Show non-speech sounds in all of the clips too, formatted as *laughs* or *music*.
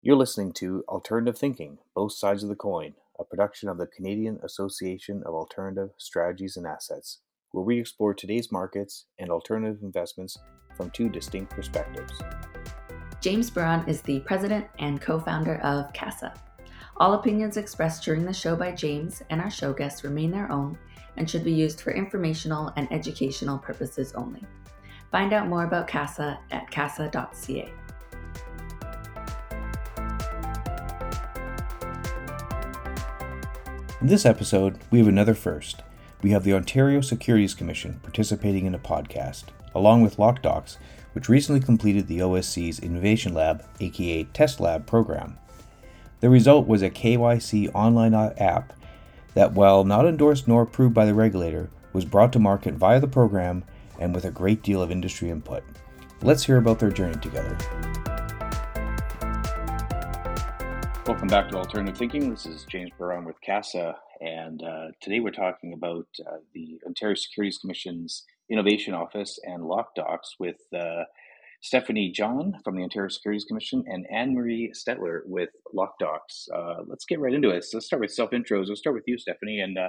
You're listening to Alternative Thinking Both Sides of the Coin, a production of the Canadian Association of Alternative Strategies and Assets, where we explore today's markets and alternative investments from two distinct perspectives. James Burron is the president and co founder of CASA. All opinions expressed during the show by James and our show guests remain their own and should be used for informational and educational purposes only. Find out more about CASA at casa.ca. In this episode, we have another first. We have the Ontario Securities Commission participating in a podcast, along with LocDocs, which recently completed the OSC's Innovation Lab, aka Test Lab, program. The result was a KYC online app that, while not endorsed nor approved by the regulator, was brought to market via the program and with a great deal of industry input. Let's hear about their journey together. Welcome back to Alternative Thinking. This is James Burron with CASA, and uh, today we're talking about uh, the Ontario Securities Commission's Innovation Office and Lock Docs with uh, Stephanie John from the Ontario Securities Commission and Anne Marie Stetler with LocDocs. Uh, let's get right into it. So let's start with self intros. Let's start with you, Stephanie, and uh,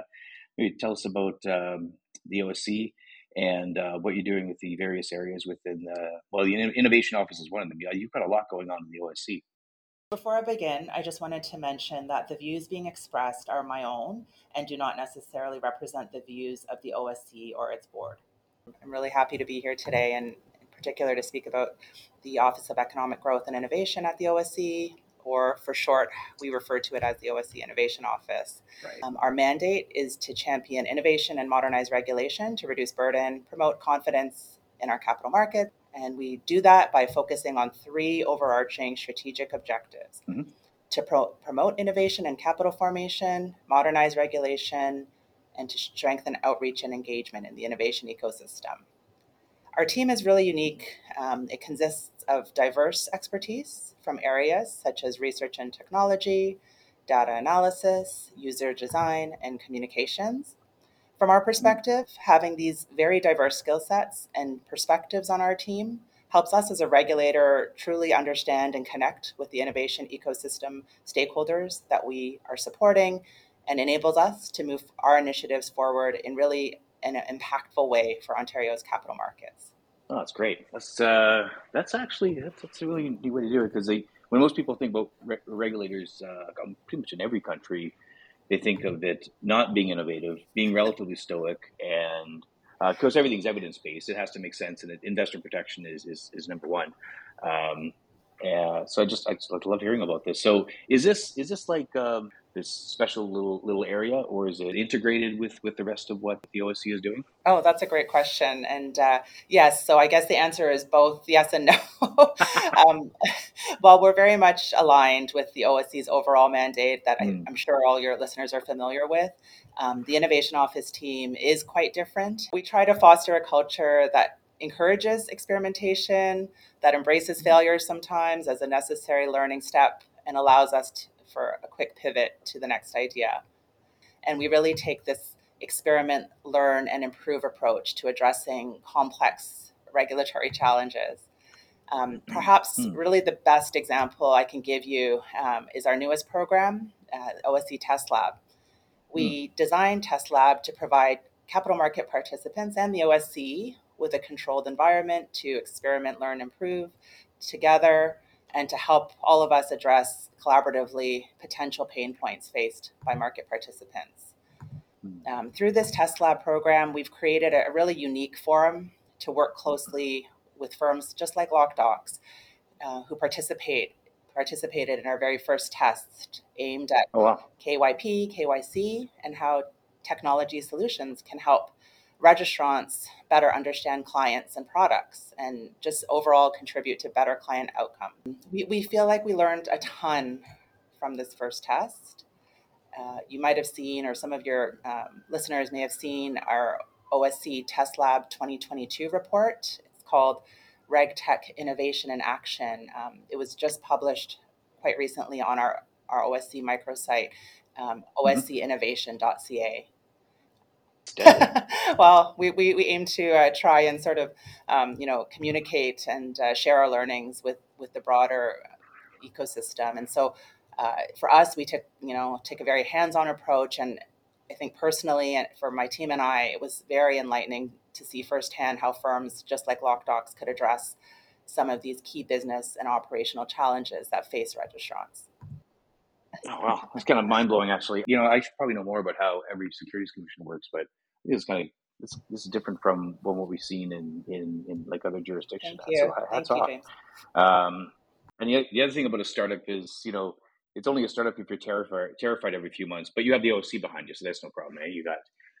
maybe tell us about um, the OSC and uh, what you're doing with the various areas within the well, the Innovation Office is one of them. You've got a lot going on in the OSC. Before I begin, I just wanted to mention that the views being expressed are my own and do not necessarily represent the views of the OSC or its board. I'm really happy to be here today and in particular to speak about the Office of Economic Growth and Innovation at the OSC, or for short, we refer to it as the OSC Innovation Office. Right. Um, our mandate is to champion innovation and modernize regulation to reduce burden, promote confidence in our capital markets, and we do that by focusing on three overarching strategic objectives mm-hmm. to pro- promote innovation and capital formation, modernize regulation, and to strengthen outreach and engagement in the innovation ecosystem. Our team is really unique. Um, it consists of diverse expertise from areas such as research and technology, data analysis, user design, and communications. From our perspective, having these very diverse skill sets and perspectives on our team helps us as a regulator truly understand and connect with the innovation ecosystem stakeholders that we are supporting and enables us to move our initiatives forward in really an impactful way for Ontario's capital markets. Oh, that's great. That's uh, that's actually that's, that's a really neat way to do it because when most people think about re- regulators, uh, pretty much in every country, they think of it not being innovative, being relatively stoic, and uh, of course everything's evidence based. It has to make sense, and investor protection is is, is number one. Um, so I just I just love hearing about this. So is this is this like um, this special little little area, or is it integrated with with the rest of what the OSC is doing? Oh, that's a great question, and uh, yes. So I guess the answer is both yes and no. *laughs* um, well, we're very much aligned with the OSC's overall mandate that mm. I, am sure all your listeners are familiar with. Um, the Innovation Office team is quite different. We try to foster a culture that encourages experimentation, that embraces failure sometimes as a necessary learning step, and allows us to, for a quick pivot to the next idea. And we really take this experiment, learn, and improve approach to addressing complex regulatory challenges. Um, mm-hmm. perhaps mm. really the best example I can give you um, is our newest program, uh, OSC Test Lab. We mm. designed Test Lab to provide capital market participants and the OSC with a controlled environment to experiment, learn, improve together and to help all of us address collaboratively potential pain points faced by market participants. Hmm. Um, through this test lab program, we've created a really unique forum to work closely with firms just like LocDocs, uh, who participate participated in our very first test aimed at oh, wow. KYP, KYC, and how technology solutions can help registrants better understand clients and products and just overall contribute to better client outcome. We, we feel like we learned a ton from this first test. Uh, you might have seen, or some of your um, listeners may have seen, our OSC Test Lab 2022 report. Called RegTech Innovation in Action. Um, it was just published quite recently on our, our OSC microsite, um, oscinnovation.ca. *laughs* well, we, we, we aim to uh, try and sort of, um, you know, communicate and uh, share our learnings with, with the broader ecosystem. And so uh, for us, we took, you know, take a very hands-on approach. And I think personally, and for my team and I, it was very enlightening to see firsthand how firms just like LocDocs could address some of these key business and operational challenges that face registrants. Oh, wow, that's kind of mind blowing, actually. You know, I should probably know more about how every securities commission works, but it's kind of this, this is different from what we've seen in, in, in like other jurisdictions. Thank you. So Thank you, Um, and the, the other thing about a startup is, you know, it's only a startup if you're terrified terrified every few months, but you have the OC behind you, so that's no problem. Eh? You got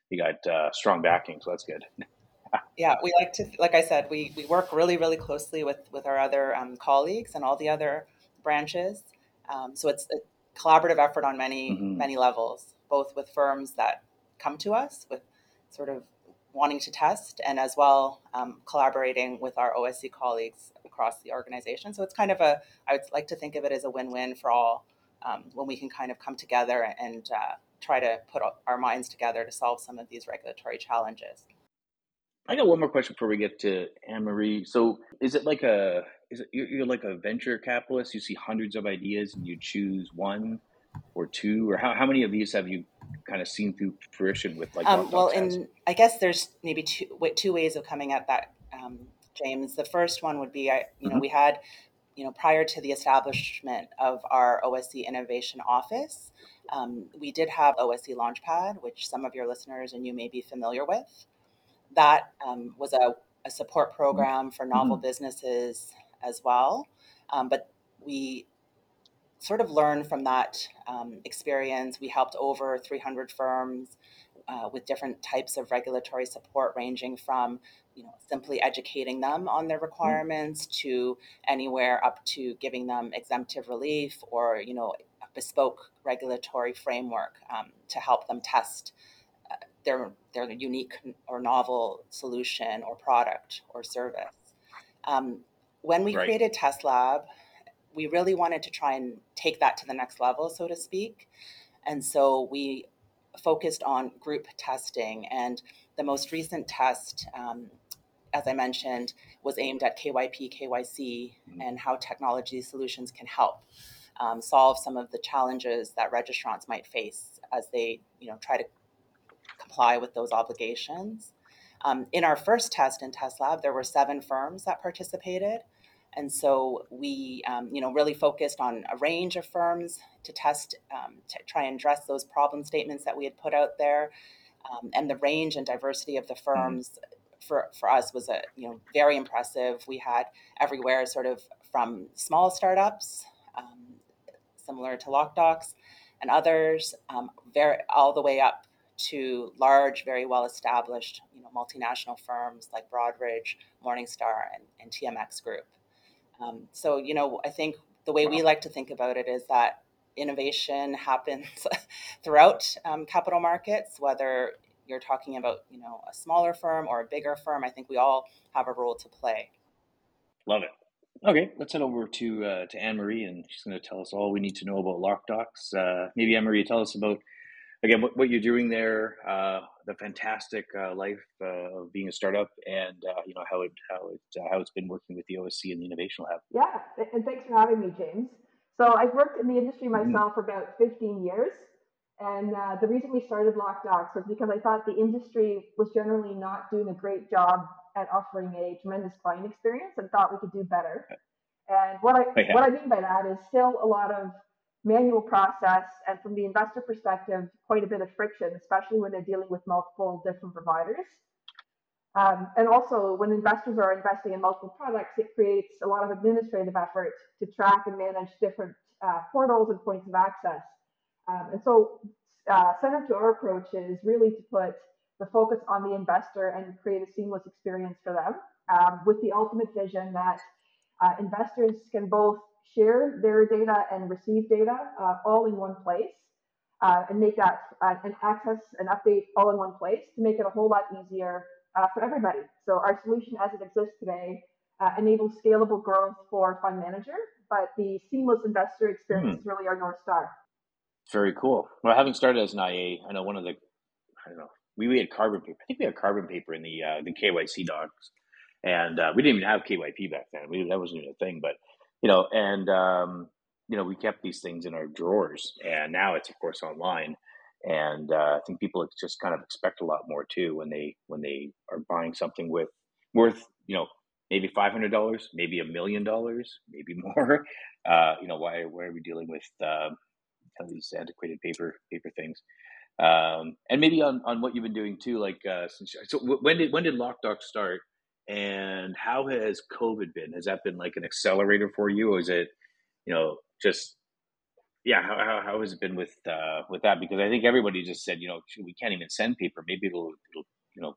you got uh, strong backing, so that's good. *laughs* yeah, we like to, like I said, we, we work really really closely with with our other um, colleagues and all the other branches. Um, so it's a collaborative effort on many mm-hmm. many levels, both with firms that come to us with sort of wanting to test and as well um, collaborating with our OSC colleagues across the organization. So it's kind of a, I would like to think of it as a win win for all um, when we can kind of come together and uh, try to put our minds together to solve some of these regulatory challenges. I got one more question before we get to Anne Marie. So, is it like a is it you're like a venture capitalist? You see hundreds of ideas and you choose one or two, or how, how many of these have you kind of seen through fruition with like? Um, well, in I guess there's maybe two two ways of coming at that, um, James. The first one would be I you know mm-hmm. we had you know, prior to the establishment of our OSC Innovation Office, um, we did have OSC Launchpad, which some of your listeners and you may be familiar with. That um, was a, a, support program for novel mm-hmm. businesses as well. Um, but we sort of learned from that um, experience. We helped over 300 firms uh, with different types of regulatory support, ranging from you know simply educating them on their mm. requirements mm. to anywhere up to giving them exemptive relief or you know a bespoke regulatory framework um, to help them test their their unique or novel solution or product or service. Um, when we right. created Test Lab, we really wanted to try and take that to the next level, so to speak. And so we focused on group testing. And the most recent test, um, as I mentioned, was aimed at KYP, KYC, mm-hmm. and how technology solutions can help um, solve some of the challenges that registrants might face as they, you know, try to comply with those obligations. Um, in our first test in Test Lab, there were seven firms that participated. And so we, um, you know, really focused on a range of firms to test, um, to try and address those problem statements that we had put out there. Um, and the range and diversity of the mm-hmm. firms for, for us was a, you know, very impressive. We had everywhere sort of from small startups, um, similar to LocDocs and others, um, very, all the way up to large, very well established, you know, multinational firms like Broadridge, Morningstar, and, and TMX Group. Um, so, you know, I think the way we like to think about it is that innovation happens *laughs* throughout um, capital markets, whether you're talking about, you know, a smaller firm or a bigger firm. I think we all have a role to play. Love it. Okay, let's head over to uh, to Anne Marie, and she's going to tell us all we need to know about LocDocs. Uh, maybe Anne Marie, tell us about again what, what you're doing there, uh, the fantastic uh, life uh, of being a startup, and uh, you know how it how it uh, how it's been working with the OSC and the Innovation Lab. Yeah, and thanks for having me, James. So I've worked in the industry mm-hmm. myself mm-hmm. for about 15 years, and uh, the reason we started LocDocs was because I thought the industry was generally not doing a great job at offering a tremendous client experience, and thought we could do better. And what I what I mean by that is still a lot of manual process, and from the investor perspective, quite a bit of friction, especially when they're dealing with multiple different providers. Um, and also, when investors are investing in multiple products, it creates a lot of administrative effort to track and manage different uh, portals and points of access. Um, and so, uh, center to our approach is really to put the focus on the investor and create a seamless experience for them, um, with the ultimate vision that uh, investors can both share their data and receive data uh, all in one place uh, and make that uh, and access and update all in one place to make it a whole lot easier uh, for everybody. So our solution as it exists today uh, enables scalable growth for fund manager, but the seamless investor experience mm. is really our North Star. Very cool. Well, having started as an IA, I know one of the, I don't know, we, we had carbon paper. I think we had carbon paper in the uh, the KYC docs, and we didn't even have KYP back then. We, that wasn't even a thing, but you know, and um, you know, we kept these things in our drawers, and now it's of course online. And uh, I think people just kind of expect a lot more too when they when they are buying something with worth you know maybe five hundred dollars, maybe a million dollars, maybe *laughs* more. Uh, you know, why why are we dealing with uh, these antiquated paper paper things? Um, and maybe on, on what you've been doing too, like uh, since so when did when did LocDoc start, and how has COVID been? Has that been like an accelerator for you, or is it, you know, just yeah? How, how, how has it been with uh, with that? Because I think everybody just said, you know, we can't even send paper. Maybe it'll it'll you know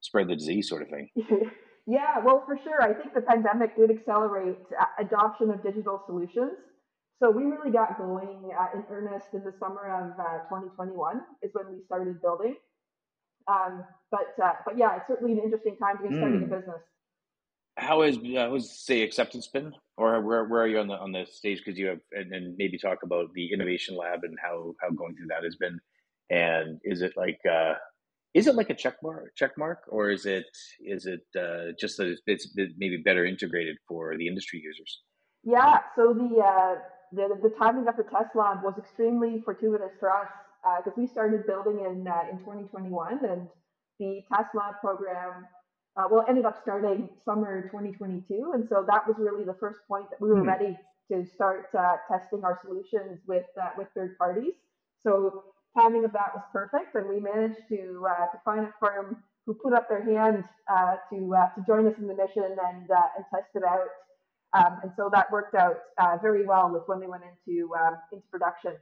spread the disease, sort of thing. *laughs* yeah, well, for sure. I think the pandemic did accelerate adoption of digital solutions. So we really got going uh, in earnest in the summer of uh, 2021 is when we started building. Um, but uh, but yeah, it's certainly an interesting time to be starting mm. a business. How is how has say acceptance been, or where where are you on the on the stage? Because you have and, and, maybe talk about the innovation lab and how how going through that has been, and is it like uh, is it like a check mark check mark or is it is it uh, just that it's maybe better integrated for the industry users? Yeah, so the uh, the, the timing of the test lab was extremely fortuitous for us because uh, we started building in uh, in 2021 and the test lab program uh, well ended up starting summer 2022 and so that was really the first point that we were mm. ready to start uh, testing our solutions with uh, with third parties so timing of that was perfect and we managed to uh, to find a firm who put up their hand to to join us in the mission and and test it out um, and so that worked out uh, very well with when they went into um, into production.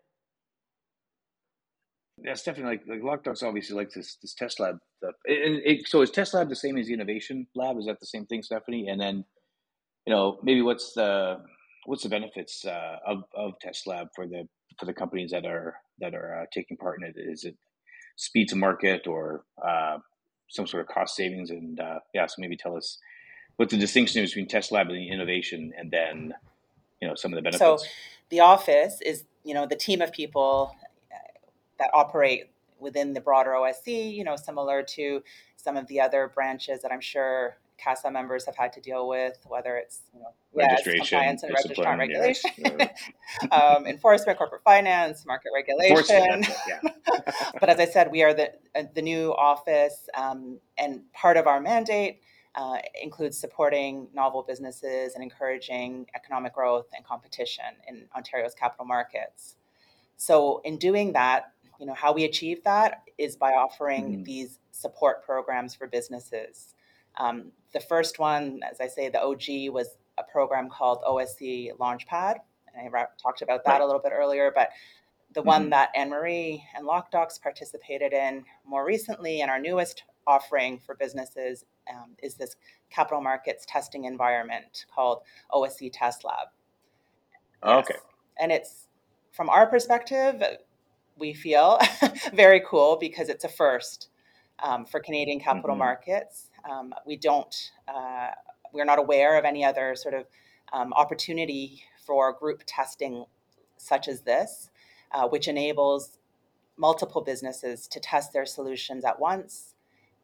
Yeah, Stephanie, like like LocDocs obviously like this this test lab stuff. And it, so is test lab the same as the innovation lab? Is that the same thing, Stephanie? And then, you know, maybe what's the what's the benefits uh, of of test lab for the for the companies that are that are uh, taking part in it? Is it speed to market or uh, some sort of cost savings? And uh, yeah, so maybe tell us what the distinction is between test lab and the innovation, and then you know some of the benefits. So, the office is you know the team of people that operate within the broader OSC. You know, similar to some of the other branches that I'm sure CASA members have had to deal with, whether it's you know, registration, yes, compliance and registrar regulation, yes, *laughs* um, enforcement, corporate finance, market regulation. Yeah. *laughs* but as I said, we are the uh, the new office, um, and part of our mandate uh, includes supporting novel businesses and encouraging economic growth and competition in Ontario's capital markets. So, in doing that, you know how we achieve that is by offering mm-hmm. these support programs for businesses. Um, the first one, as I say, the OG was a program called OSC Launchpad, and I talked about that right. a little bit earlier. But the mm-hmm. one that Anne Marie and LocDocs participated in more recently, and our newest offering for businesses um, is this capital markets testing environment called OSC Test Lab. Yes. Okay. And it's from our perspective, we feel *laughs* very cool because it's a first um, for Canadian capital mm-hmm. markets. Um, we don't, uh, we're not aware of any other sort of um, opportunity for group testing such as this, uh, which enables multiple businesses to test their solutions at once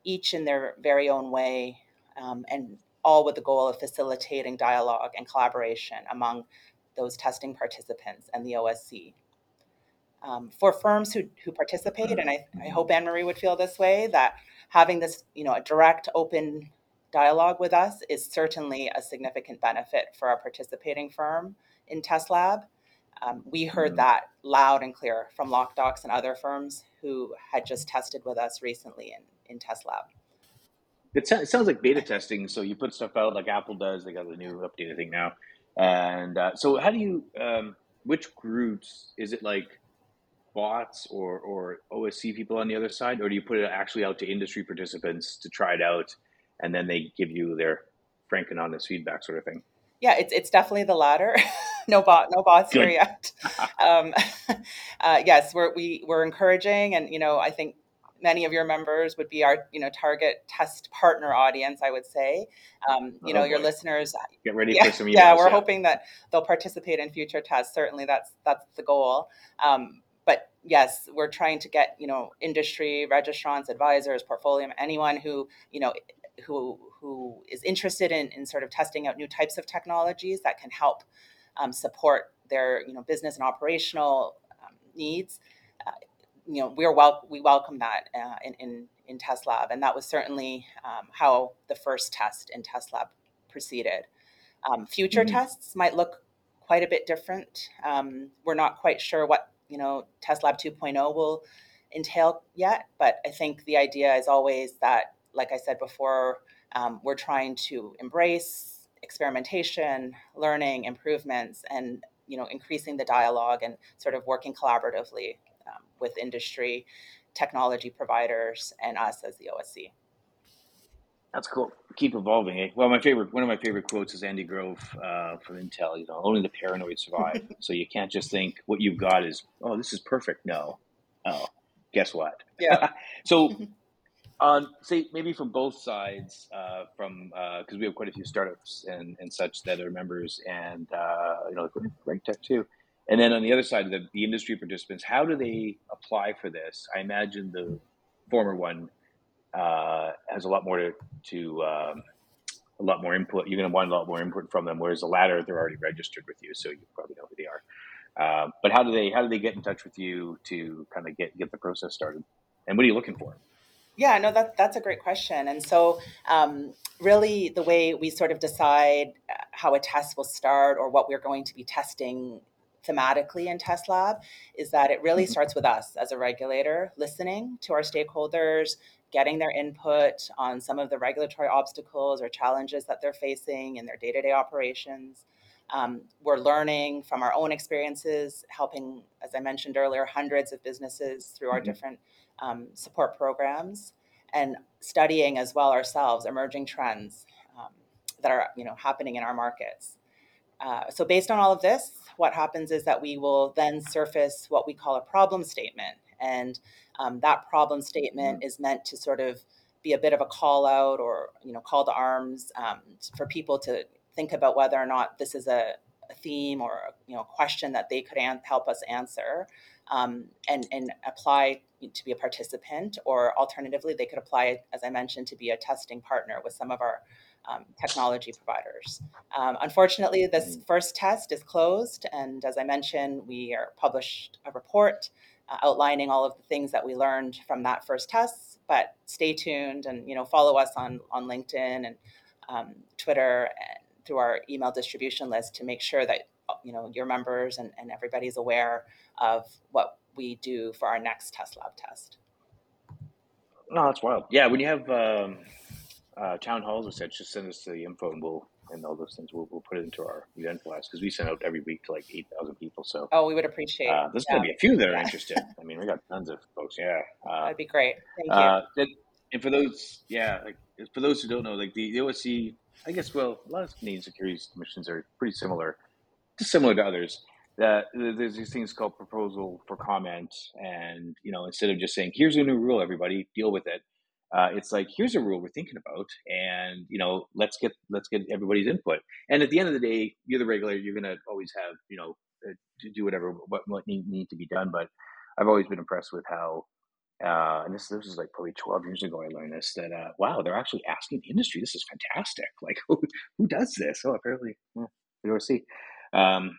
each in their very own way, um, and all with the goal of facilitating dialogue and collaboration among those testing participants and the OSC. Um, for firms who, who participate, and I, I hope Anne Marie would feel this way, that having this, you know, a direct, open dialogue with us is certainly a significant benefit for our participating firm in Test Lab. Um, we heard mm-hmm. that loud and clear from LocDocs and other firms who had just tested with us recently in, in Test Lab. It, it sounds like beta testing. So you put stuff out like Apple does. They got the new updated thing now. And uh, so, how do you? Um, which groups is it like? Bots or or OSC people on the other side, or do you put it actually out to industry participants to try it out, and then they give you their frank and honest feedback, sort of thing? Yeah, it's it's definitely the latter. *laughs* no bot, no bots Good. here yet. *laughs* um, *laughs* uh, yes, we're we, we're encouraging, and you know, I think many of your members would be our you know target test partner audience i would say um, you oh, know boy. your listeners get ready yeah, for some emails, yeah we're yeah. hoping that they'll participate in future tests certainly that's that's the goal um, but yes we're trying to get you know industry registrants advisors portfolio anyone who you know who who is interested in, in sort of testing out new types of technologies that can help um, support their you know business and operational um, needs, uh, you know we're wel- we welcome that uh, in, in in test lab, and that was certainly um, how the first test in test lab proceeded. Um, future mm-hmm. tests might look quite a bit different. Um, we're not quite sure what you know test lab 2.0 will entail yet, but I think the idea is always that, like I said before, um, we're trying to embrace experimentation, learning, improvements, and you know increasing the dialogue and sort of working collaboratively um, with industry, technology providers, and us as the OSC. That's cool. Keep evolving, eh? Well, my favorite, one of my favorite quotes is Andy Grove uh, from Intel. You know, only the paranoid survive. *laughs* so you can't just think what you've got is, oh, this is perfect. No, oh, guess what? Yeah. *laughs* so, *laughs* on say maybe from both sides, uh, from because uh, we have quite a few startups and, and such that are members, and uh, you know, RegTech too. And then on the other side, the, the industry participants, how do they apply for this? I imagine the former one uh, has a lot more to, to um, a lot more input. You're going to want a lot more input from them. Whereas the latter, they're already registered with you, so you probably know who they are. Uh, but how do they how do they get in touch with you to kind of get get the process started? And what are you looking for? Yeah, no, that that's a great question. And so, um, really, the way we sort of decide uh, how a test will start or what we're going to be testing thematically in test lab is that it really mm-hmm. starts with us as a regulator listening to our stakeholders getting their input on some of the regulatory obstacles or challenges that they're facing in their day-to-day operations um, we're learning from our own experiences helping as i mentioned earlier hundreds of businesses through our mm-hmm. different um, support programs and studying as well ourselves emerging trends um, that are you know happening in our markets uh, so, based on all of this, what happens is that we will then surface what we call a problem statement. And um, that problem statement mm-hmm. is meant to sort of be a bit of a call out or, you know, call to arms um, for people to think about whether or not this is a, a theme or, you know, a question that they could an- help us answer um, and, and apply to be a participant. Or alternatively, they could apply, as I mentioned, to be a testing partner with some of our um, technology providers. Um, unfortunately, this mm. first test is closed, and as I mentioned, we are published a report outlining all of the things that we learned from that first test. But stay tuned, and you know, follow us on on LinkedIn and um, Twitter and through our email distribution list to make sure that you know your members and, and everybody's aware of what we do for our next test lab test. No, that's wild. Yeah, when you have um, uh, town halls and said, just send us the info and we'll and all those things we'll, we'll put it into our event blast because we send out every week to like 8,000 people. So, oh, we would appreciate uh, There's yeah. going to be a few that are yeah. interested. I mean, we got tons of folks. Yeah. Uh, That'd be great. Thank uh, you. and for those, yeah, like for those who don't know, like the, the OSC, I guess, well, a lot of Canadian securities commissions are pretty similar, just similar to others. That there's these things called proposal for comment, and you know, instead of just saying, "Here's a new rule, everybody, deal with it," uh, it's like here's a rule we're thinking about and you know let's get let's get everybody's input. And at the end of the day you're the regulator you're going to always have you know uh, to do whatever what, what need, need to be done. But i've always been impressed with how uh, and this this was like probably 12 years ago I learned this that uh, wow they're actually asking the industry this is fantastic. *laughs* Like who who does this? Oh apparently the OSC um,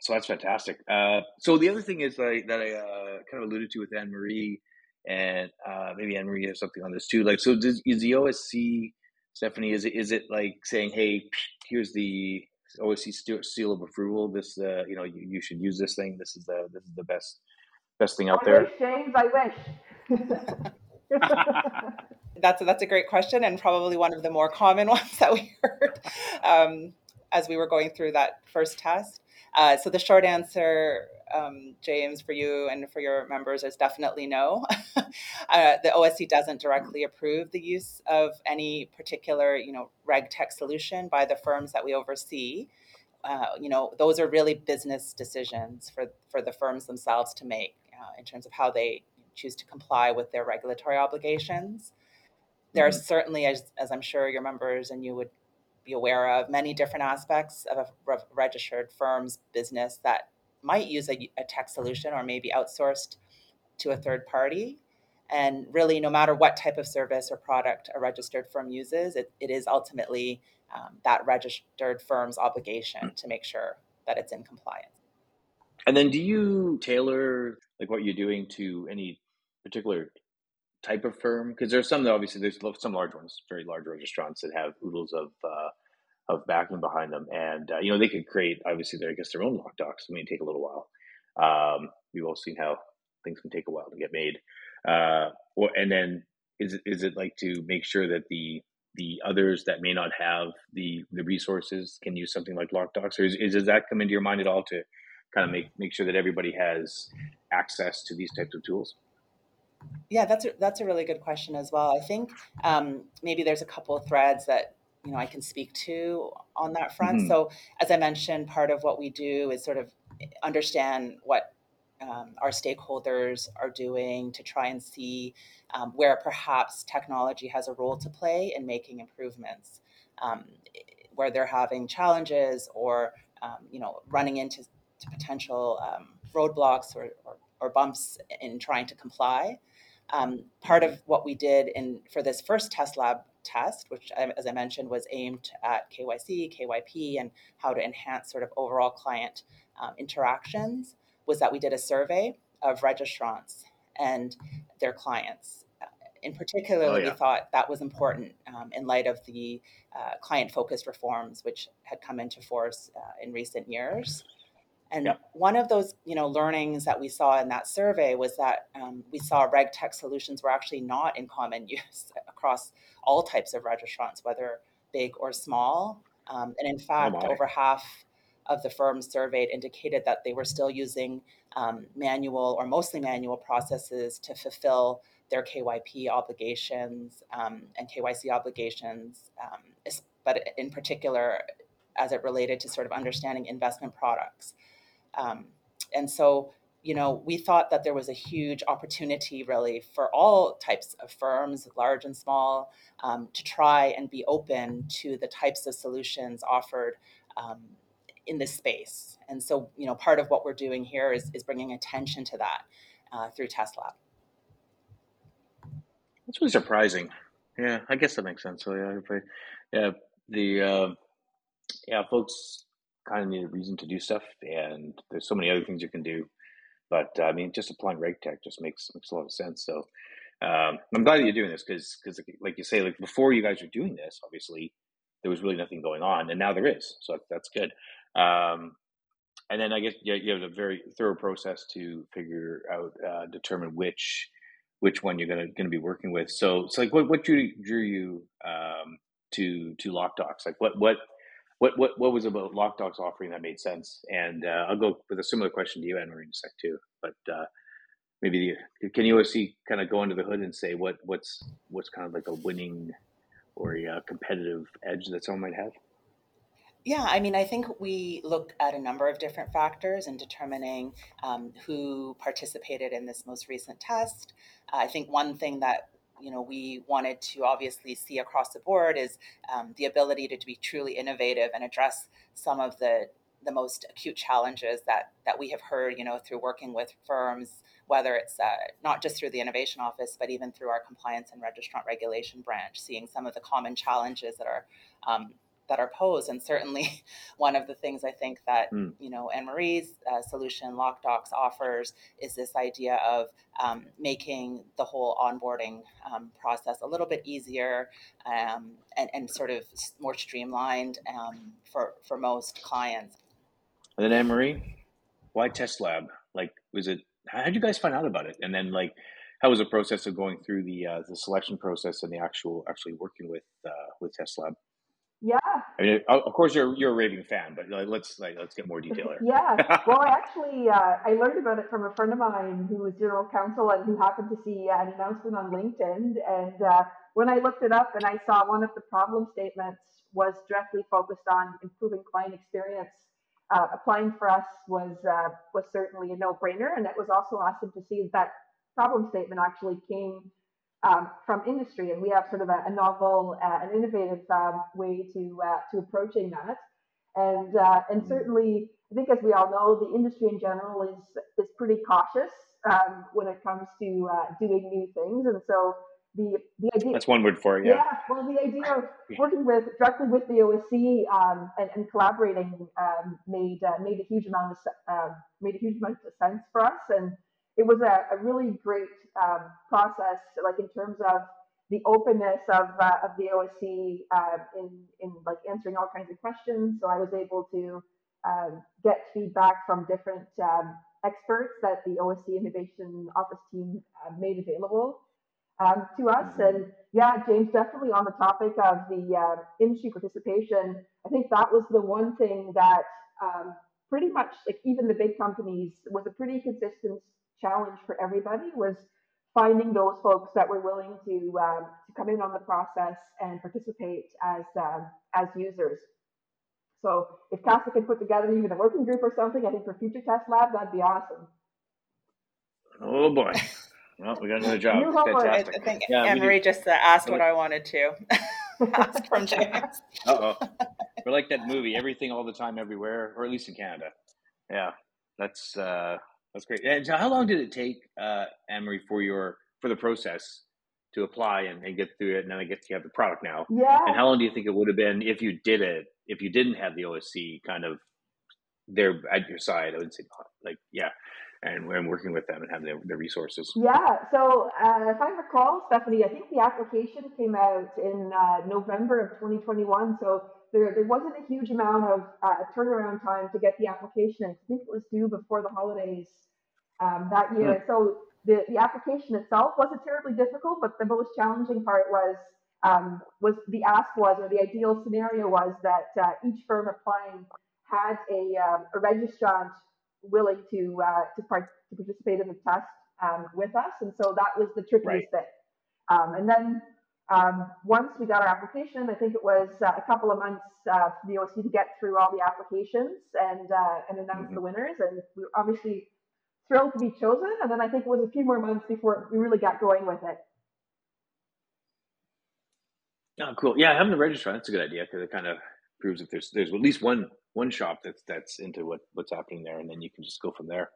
so that's fantastic. Uh, so the other thing is like, that I uh, kind of alluded to with Anne Marie and uh, maybe Anne Marie has something on this too. Like, so does, is the OSC Stephanie? Is it is it like saying, hey, here's the OSC seal of approval. This, uh, you know, you, you should use this thing. This is the this is the best best thing out I there. Wish, James, I wish. *laughs* that's a, that's a great question and probably one of the more common *laughs* ones that we heard um, as we were going through that first test. Uh, so the short answer, um, James, for you and for your members is definitely no. *laughs* uh, the OSC doesn't directly approve the use of any particular, you know, reg tech solution by the firms that we oversee. Uh, you know, those are really business decisions for for the firms themselves to make uh, in terms of how they choose to comply with their regulatory obligations. There mm-hmm. are certainly, as, as I'm sure your members and you would be aware of many different aspects of a re- registered firm's business that might use a, a tech solution or maybe outsourced to a third party. And really, no matter what type of service or product a registered firm uses, it, it is ultimately um, that registered firm's obligation to make sure that it's in compliance. And then do you tailor like what you're doing to any particular type of firm? Because there's some that obviously there's some large ones, very large registrants that have oodles of uh, of backing behind them, and uh, you know they could create obviously their I guess their own lock docs. It may take a little while. Um, we've all seen how things can take a while to get made. Uh, or, and then is it, is it like to make sure that the the others that may not have the the resources can use something like lock docs, or is, is does that come into your mind at all to kind of make make sure that everybody has access to these types of tools? Yeah, that's a, that's a really good question as well. I think um, maybe there's a couple of threads that you know I can speak to on that front. Mm-hmm. So as I mentioned, part of what we do is sort of understand what um, our stakeholders are doing to try and see um, where perhaps technology has a role to play in making improvements, um, where they're having challenges or um, you know running into potential um, roadblocks or, or, or, bumps in trying to comply. Um, part of what we did in for this first test lab test, which, as I mentioned, was aimed at KYC, KYP, and how to enhance sort of overall client um, interactions, was that we did a survey of registrants and their clients. In particular, oh, yeah. we thought that was important um, in light of the uh, client-focused reforms which had come into force uh, in recent years. And yep. one of those, you know, learnings that we saw in that survey was that um, we saw RegTech solutions were actually not in common *laughs* use across all types of registrants, whether big or small. Um, and in oh, fact, oh over half of the firms surveyed indicated that they were still using um, manual or mostly manual processes to fulfill their KYP obligations um, and KYC obligations, um, but in particular as it related to sort of understanding investment products. Um, and so, you know, we thought that there was a huge opportunity really for all types of firms, large and small, um, to try and be open to the types of solutions offered um, in this space. And so, you know, part of what we're doing here is, is bringing attention to that uh, through Test Lab. That's really surprising. Yeah, I guess that makes sense. So yeah, yeah, the uh, yeah, folks kind of need a reason to do stuff, and there's so many other things you can do. But I mean, just applying RegTech just makes makes a lot of sense. So um, I'm glad that you're doing this because because like you say, like before you guys were doing this, obviously there was really nothing going on, and now there is. So that's good. Um, and then I guess you, you have a very thorough process to figure out, uh, determine which which one you're gonna gonna be working with. So it's so like what what drew drew you um, to to LockDocs? Like what what what what what was about LockDocs offering that made sense? And uh, I'll go with a similar question to you, Anne Marie, in a sec too. But uh, maybe the, can you see kind of go under the hood and say what what's what's kind of like a winning or a competitive edge that someone might have? Yeah, I mean, I think we look at a number of different factors in determining um, who participated in this most recent test. Uh, I think one thing that you know we wanted to obviously see across the board is um, the ability to, to, be truly innovative and address some of the the most acute challenges that that we have heard you know through working with firms whether it's uh, not just through the innovation office but even through our compliance and registrant regulation branch seeing some of the common challenges that are um, that are posed. And certainly, *laughs* one of the things I think that mm. you know Anne Marie's uh, solution, LockDocs, offers is this idea of um, making the whole onboarding um, process a little bit easier um, and, and sort of more streamlined um, for for most clients. And then Anne Marie, why Test Lab? Like, was it? How did you guys find out about it? And then like. How was the process of going through the uh, the selection process and the actual actually working with uh, with Test Lab? Yeah. I mean, of course, you're you're a raving fan, but let's like let's get more detail here. yeah. *laughs* Well, I actually uh, I learned about it from a friend of mine who was general counsel and who happened to see an announcement on LinkedIn. And uh, when I looked it up and I saw one of the problem statements was directly focused on improving client experience, uh, applying for us was uh, was certainly a no brainer, and it was also awesome to see that problem statement actually came um, from industry, and we have sort of a, a novel, uh, an innovative um, way to uh, to approaching that. And uh, and certainly, I think as we all know, the industry in general is is pretty cautious um, when it comes to uh, doing new things. And so the the idea that's one word for it. Yeah. yeah well, the idea of working with directly with the OSC um, and, and, collaborating um, made uh, made a huge amount of uh, made a huge amount of sense for us, and it was a, a really great um, process, like in terms of the openness of uh, of the OSC uh, in in like answering all kinds of questions. So I was able to um, get feedback from different um, experts that the OSC Innovation Office team uh, made available um, to us. Mm-hmm. And yeah, James, definitely on the topic of the uh, industry participation, I think that was the one thing that um, pretty much like even the big companies was a pretty consistent challenge for everybody was finding those folks that were willing to um, to come in on the process and participate as um, as users. So if CASA can put together even a working group or something, I think for future test lab, that'd be awesome. Oh boy. Well, we got another job. Fantastic. I think yeah, Anne-Marie just uh, asked what I wanted to *laughs* ask from James. Uh oh. We're like that movie, Everything All the Time Everywhere, or at least in Canada. Yeah, that's uh, that's great. And so how long did it take, uh, Anne-Marie, for your for the process to apply and, and get through it, and then I guess you have the product now? Yeah. And how long do you think it would have been if you did it, if you didn't have the OSC kind of there at your side? I would say, not. like, yeah and, and working with them and having the, the resources. Yeah. So uh, if I recall, Stephanie, I think the application came out in uh, November of 2021. So there, there wasn't a huge amount of uh, turnaround time to get the application. And I think it was due before the holidays um, that year. Hmm. So the, the application itself wasn't terribly difficult, but the most challenging part was um, was the ask was or the ideal scenario was that uh, each firm applying had a, um, a registrant willing to uh, to, part- to participate in the test um, with us, and so that was the trickiest right. bit. Um, and then um, once we got our application, I think it was uh, a couple of months uh, for the OSC to get through all the applications and uh, and announce mm-hmm. the winners, and we were obviously thrilled to be chosen. And then I think it was a few more months before we really got going with it. Oh, cool. Yeah, having the registrar, that's a good idea because it kind of proves that there's there's at least one one shop that's that's into what what's happening there, and then you can just go from there.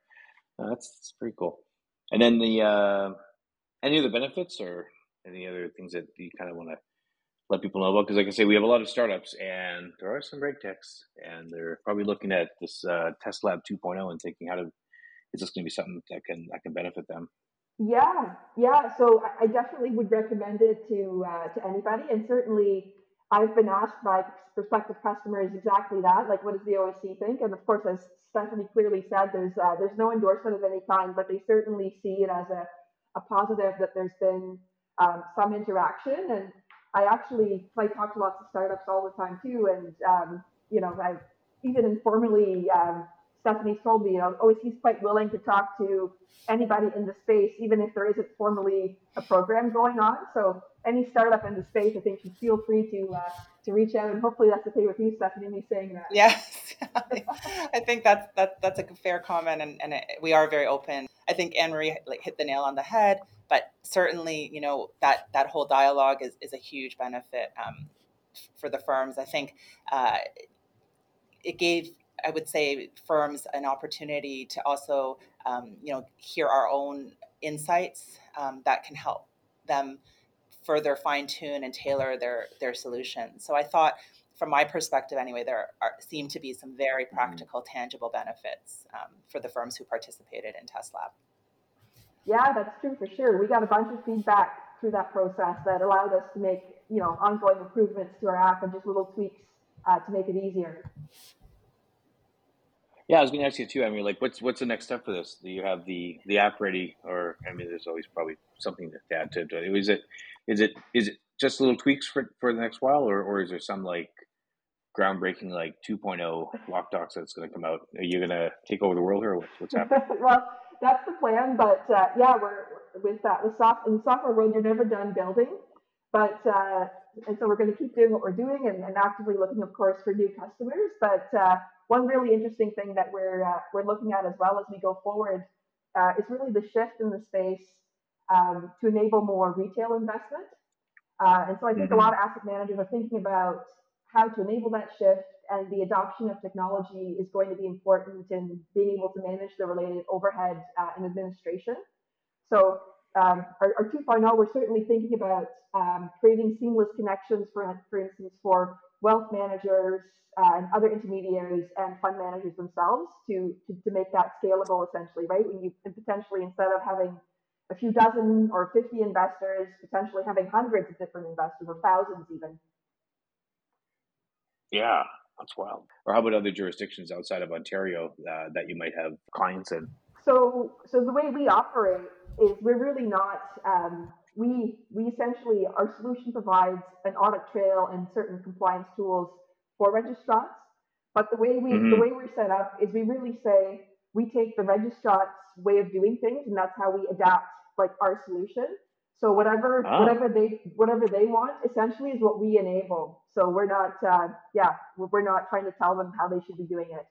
Uh, that's, that's pretty cool. And then the uh, any other benefits or any other things that you kind of want to let people know about? Because like I say, we have a lot of startups, and there are some great techs, and they're probably looking at this uh, Test Lab 2.0 and thinking, how to is this going to be something that can that can benefit them? Yeah, yeah. So I definitely would recommend it to uh, to anybody, and certainly I've been asked by prospective customers exactly that, like what does the OSC think? And of course, as Stephanie clearly said, there's uh, there's no endorsement of any kind, but they certainly see it as a, a positive that there's been um, some interaction. And I actually I talk to lots of startups all the time too, and um, you know I even informally um, Stephanie's told me, you know, always he's quite willing to talk to anybody in the space, even if there isn't formally a program going on. So any startup in the space, I think, should feel free to uh, to reach out, and hopefully that's okay with you, Stephanie, me saying that. Yes, *laughs* *laughs* I think that's that's that's a fair comment, and, and it, we are very open. I think Anne Marie like hit the nail on the head, but certainly, you know, that that whole dialogue is is a huge benefit um, for the firms. I think uh, it gave I would say firms an opportunity to also, um, you know, hear our own insights um, that can help them further fine tune and tailor their their solutions. So I thought, from my perspective anyway, there are, seem to be some very mm-hmm. practical, mm-hmm. tangible benefits um, for the firms who participated in Test Lab. Yeah, that's true for sure. We got a bunch of feedback through that process that allowed us to make you know ongoing improvements to our app and just little tweaks uh, to make it easier. Yeah, I was going to ask you too. I mean, like, what's what's the next step for this? Do you have the the app ready, or I mean, there's always probably something to add to it. Is it is it is it just little tweaks for for the next while, or or is there some like groundbreaking like 2.0 lock docs that's going to come out? Are you going to take over the world here? Or what's, what's happening? *laughs* well, that's the plan, but uh, yeah, we're with that with soft in the software world, you're never done building, but. Uh, and so we're going to keep doing what we're doing and, and actively looking, of course, for new customers. But uh, one really interesting thing that we're uh, we're looking at as well as we go forward uh, is really the shift in the space um, to enable more retail investment. Uh, and so I think mm-hmm. a lot of asset managers are thinking about how to enable that shift, and the adoption of technology is going to be important in being able to manage the related overhead uh, and administration. So um, our, our 2.0, we're certainly thinking about um, creating seamless connections, for, for instance, for wealth managers uh, and other intermediaries and fund managers themselves to, to, to make that scalable essentially, right? When you potentially, instead of having a few dozen or 50 investors, potentially having hundreds of different investors or thousands even. Yeah, that's wild. Or how about other jurisdictions outside of Ontario uh, that you might have clients in? So, so the way we operate is we're really not. Um, we we essentially our solution provides an audit trail and certain compliance tools for registrants. But the way we mm-hmm. the way we're set up is we really say we take the registrant's way of doing things, and that's how we adapt like our solution. So whatever oh. whatever they whatever they want essentially is what we enable. So we're not uh, yeah we're not trying to tell them how they should be doing it.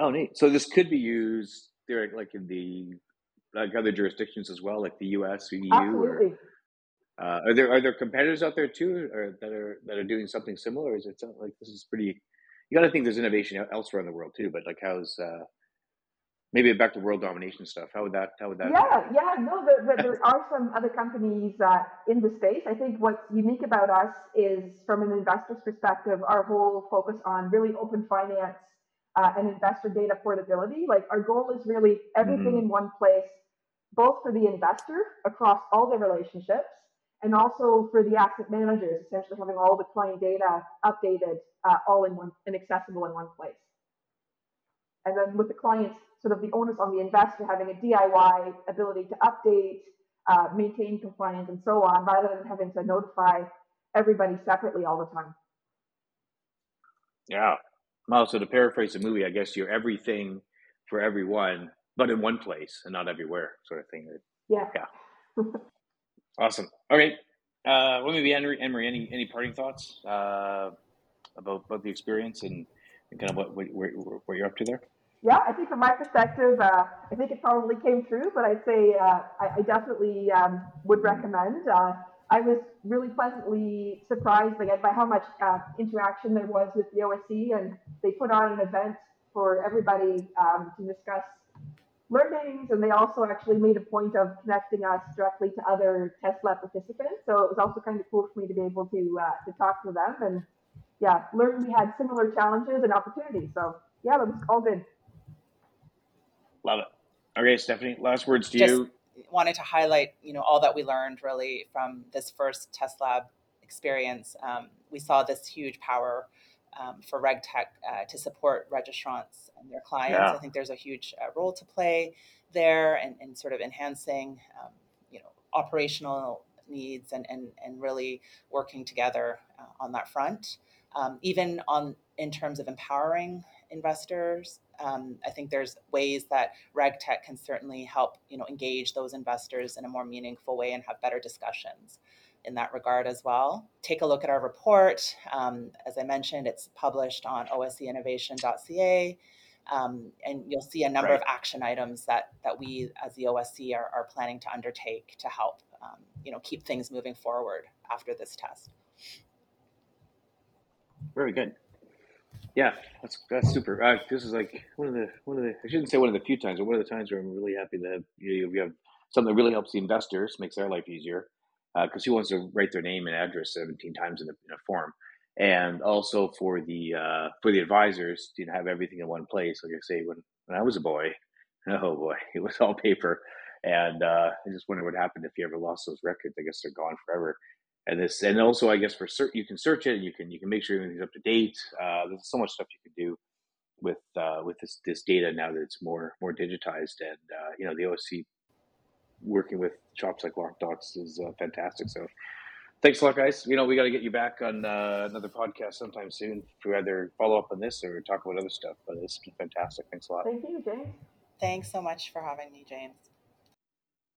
Oh, neat. So this could be used there, like in the like other jurisdictions as well, like the U.S. EU. Absolutely. Or, uh, are there are there competitors out there too, or that are that are doing something similar? Or is it like this is pretty? You got to think there's innovation elsewhere in the world too. But like, how's uh, maybe back to world domination stuff? How would that? How would that? Yeah, yeah. No, there, there, there are some other companies uh, in the space. I think what's unique about us is, from an investor's perspective, our whole focus on really open finance uh, and investor data portability. Like our goal is really everything mm-hmm. in one place, both for the investor across all the relationships and also for the asset managers, essentially having all the client data updated uh, all in one and accessible in one place. And then with the clients, sort of the onus on the investor having a DIY ability to update, uh, maintain compliance, and so on, rather than having to notify everybody separately all the time. Yeah, well, so to paraphrase the movie, I guess you're everything for everyone, but in one place and not everywhere, sort of thing. Yeah. Yeah. *laughs* awesome. Okay. Uh, well, maybe Henry, Emery, any any parting thoughts uh, about about the experience and, and kind of what what, what you're up to there? Yeah, I think from my perspective, uh, I think it probably came through, but I'd say uh, I, I, definitely um, would recommend. Uh, I was really pleasantly surprised again by how much uh, interaction there was with the OSC, and they put on an event for everybody um, to discuss learnings, and they also actually made a point of connecting us directly to other test lab participants. So it was also kind of cool for me to be able to uh, to talk to them, and yeah, learn we had similar challenges and opportunities. So yeah, that was all good. Love it. Okay, Stephanie, last words to Just- you wanted to highlight, you know, all that we learned really from this first test lab experience. Um, we saw this huge power um, for RegTech uh, to support registrants and their clients. Yeah. I think there's a huge uh, role to play there and, and sort of enhancing, um, you know, operational needs and, and, and really working together uh, on that front. Um, even on in terms of empowering investors um, I think there's ways that RegTech can certainly help, you know, engage those investors in a more meaningful way and have better discussions in that regard as well. Take a look at our report. Um, as I mentioned, it's published on oscinnovation.ca. Um, and you'll see a number right. of action items that, that we as the OSC are, are planning to undertake to help um, you know keep things moving forward after this test. Very good. Yeah, that's that's super. Uh, this is like one of the one of the I shouldn't say one of the few times, but one of the times where I'm really happy to have you, know, we have something that really helps the investors, makes their life easier. Because uh, who wants to write their name and address 17 times in a, in a form? And also for the uh, for the advisors to have everything in one place. Like I say, when when I was a boy, *laughs* oh boy, it was all paper. And uh, I just wonder what happened if you ever lost those records. I guess they're gone forever and this and also i guess for cert you can search it and you can you can make sure everything's up to date. Uh, there's so much stuff you can do with uh, with this this data now that it's more more digitized. And uh, you know the osc working with shops like Lock lockdocs is uh, fantastic. So thanks a lot guys. You know we got to get you back on uh, another podcast sometime soon to either follow up on this or talk about other stuff but it's been fantastic. Thanks a lot. Thank you james. Thanks so much for having me james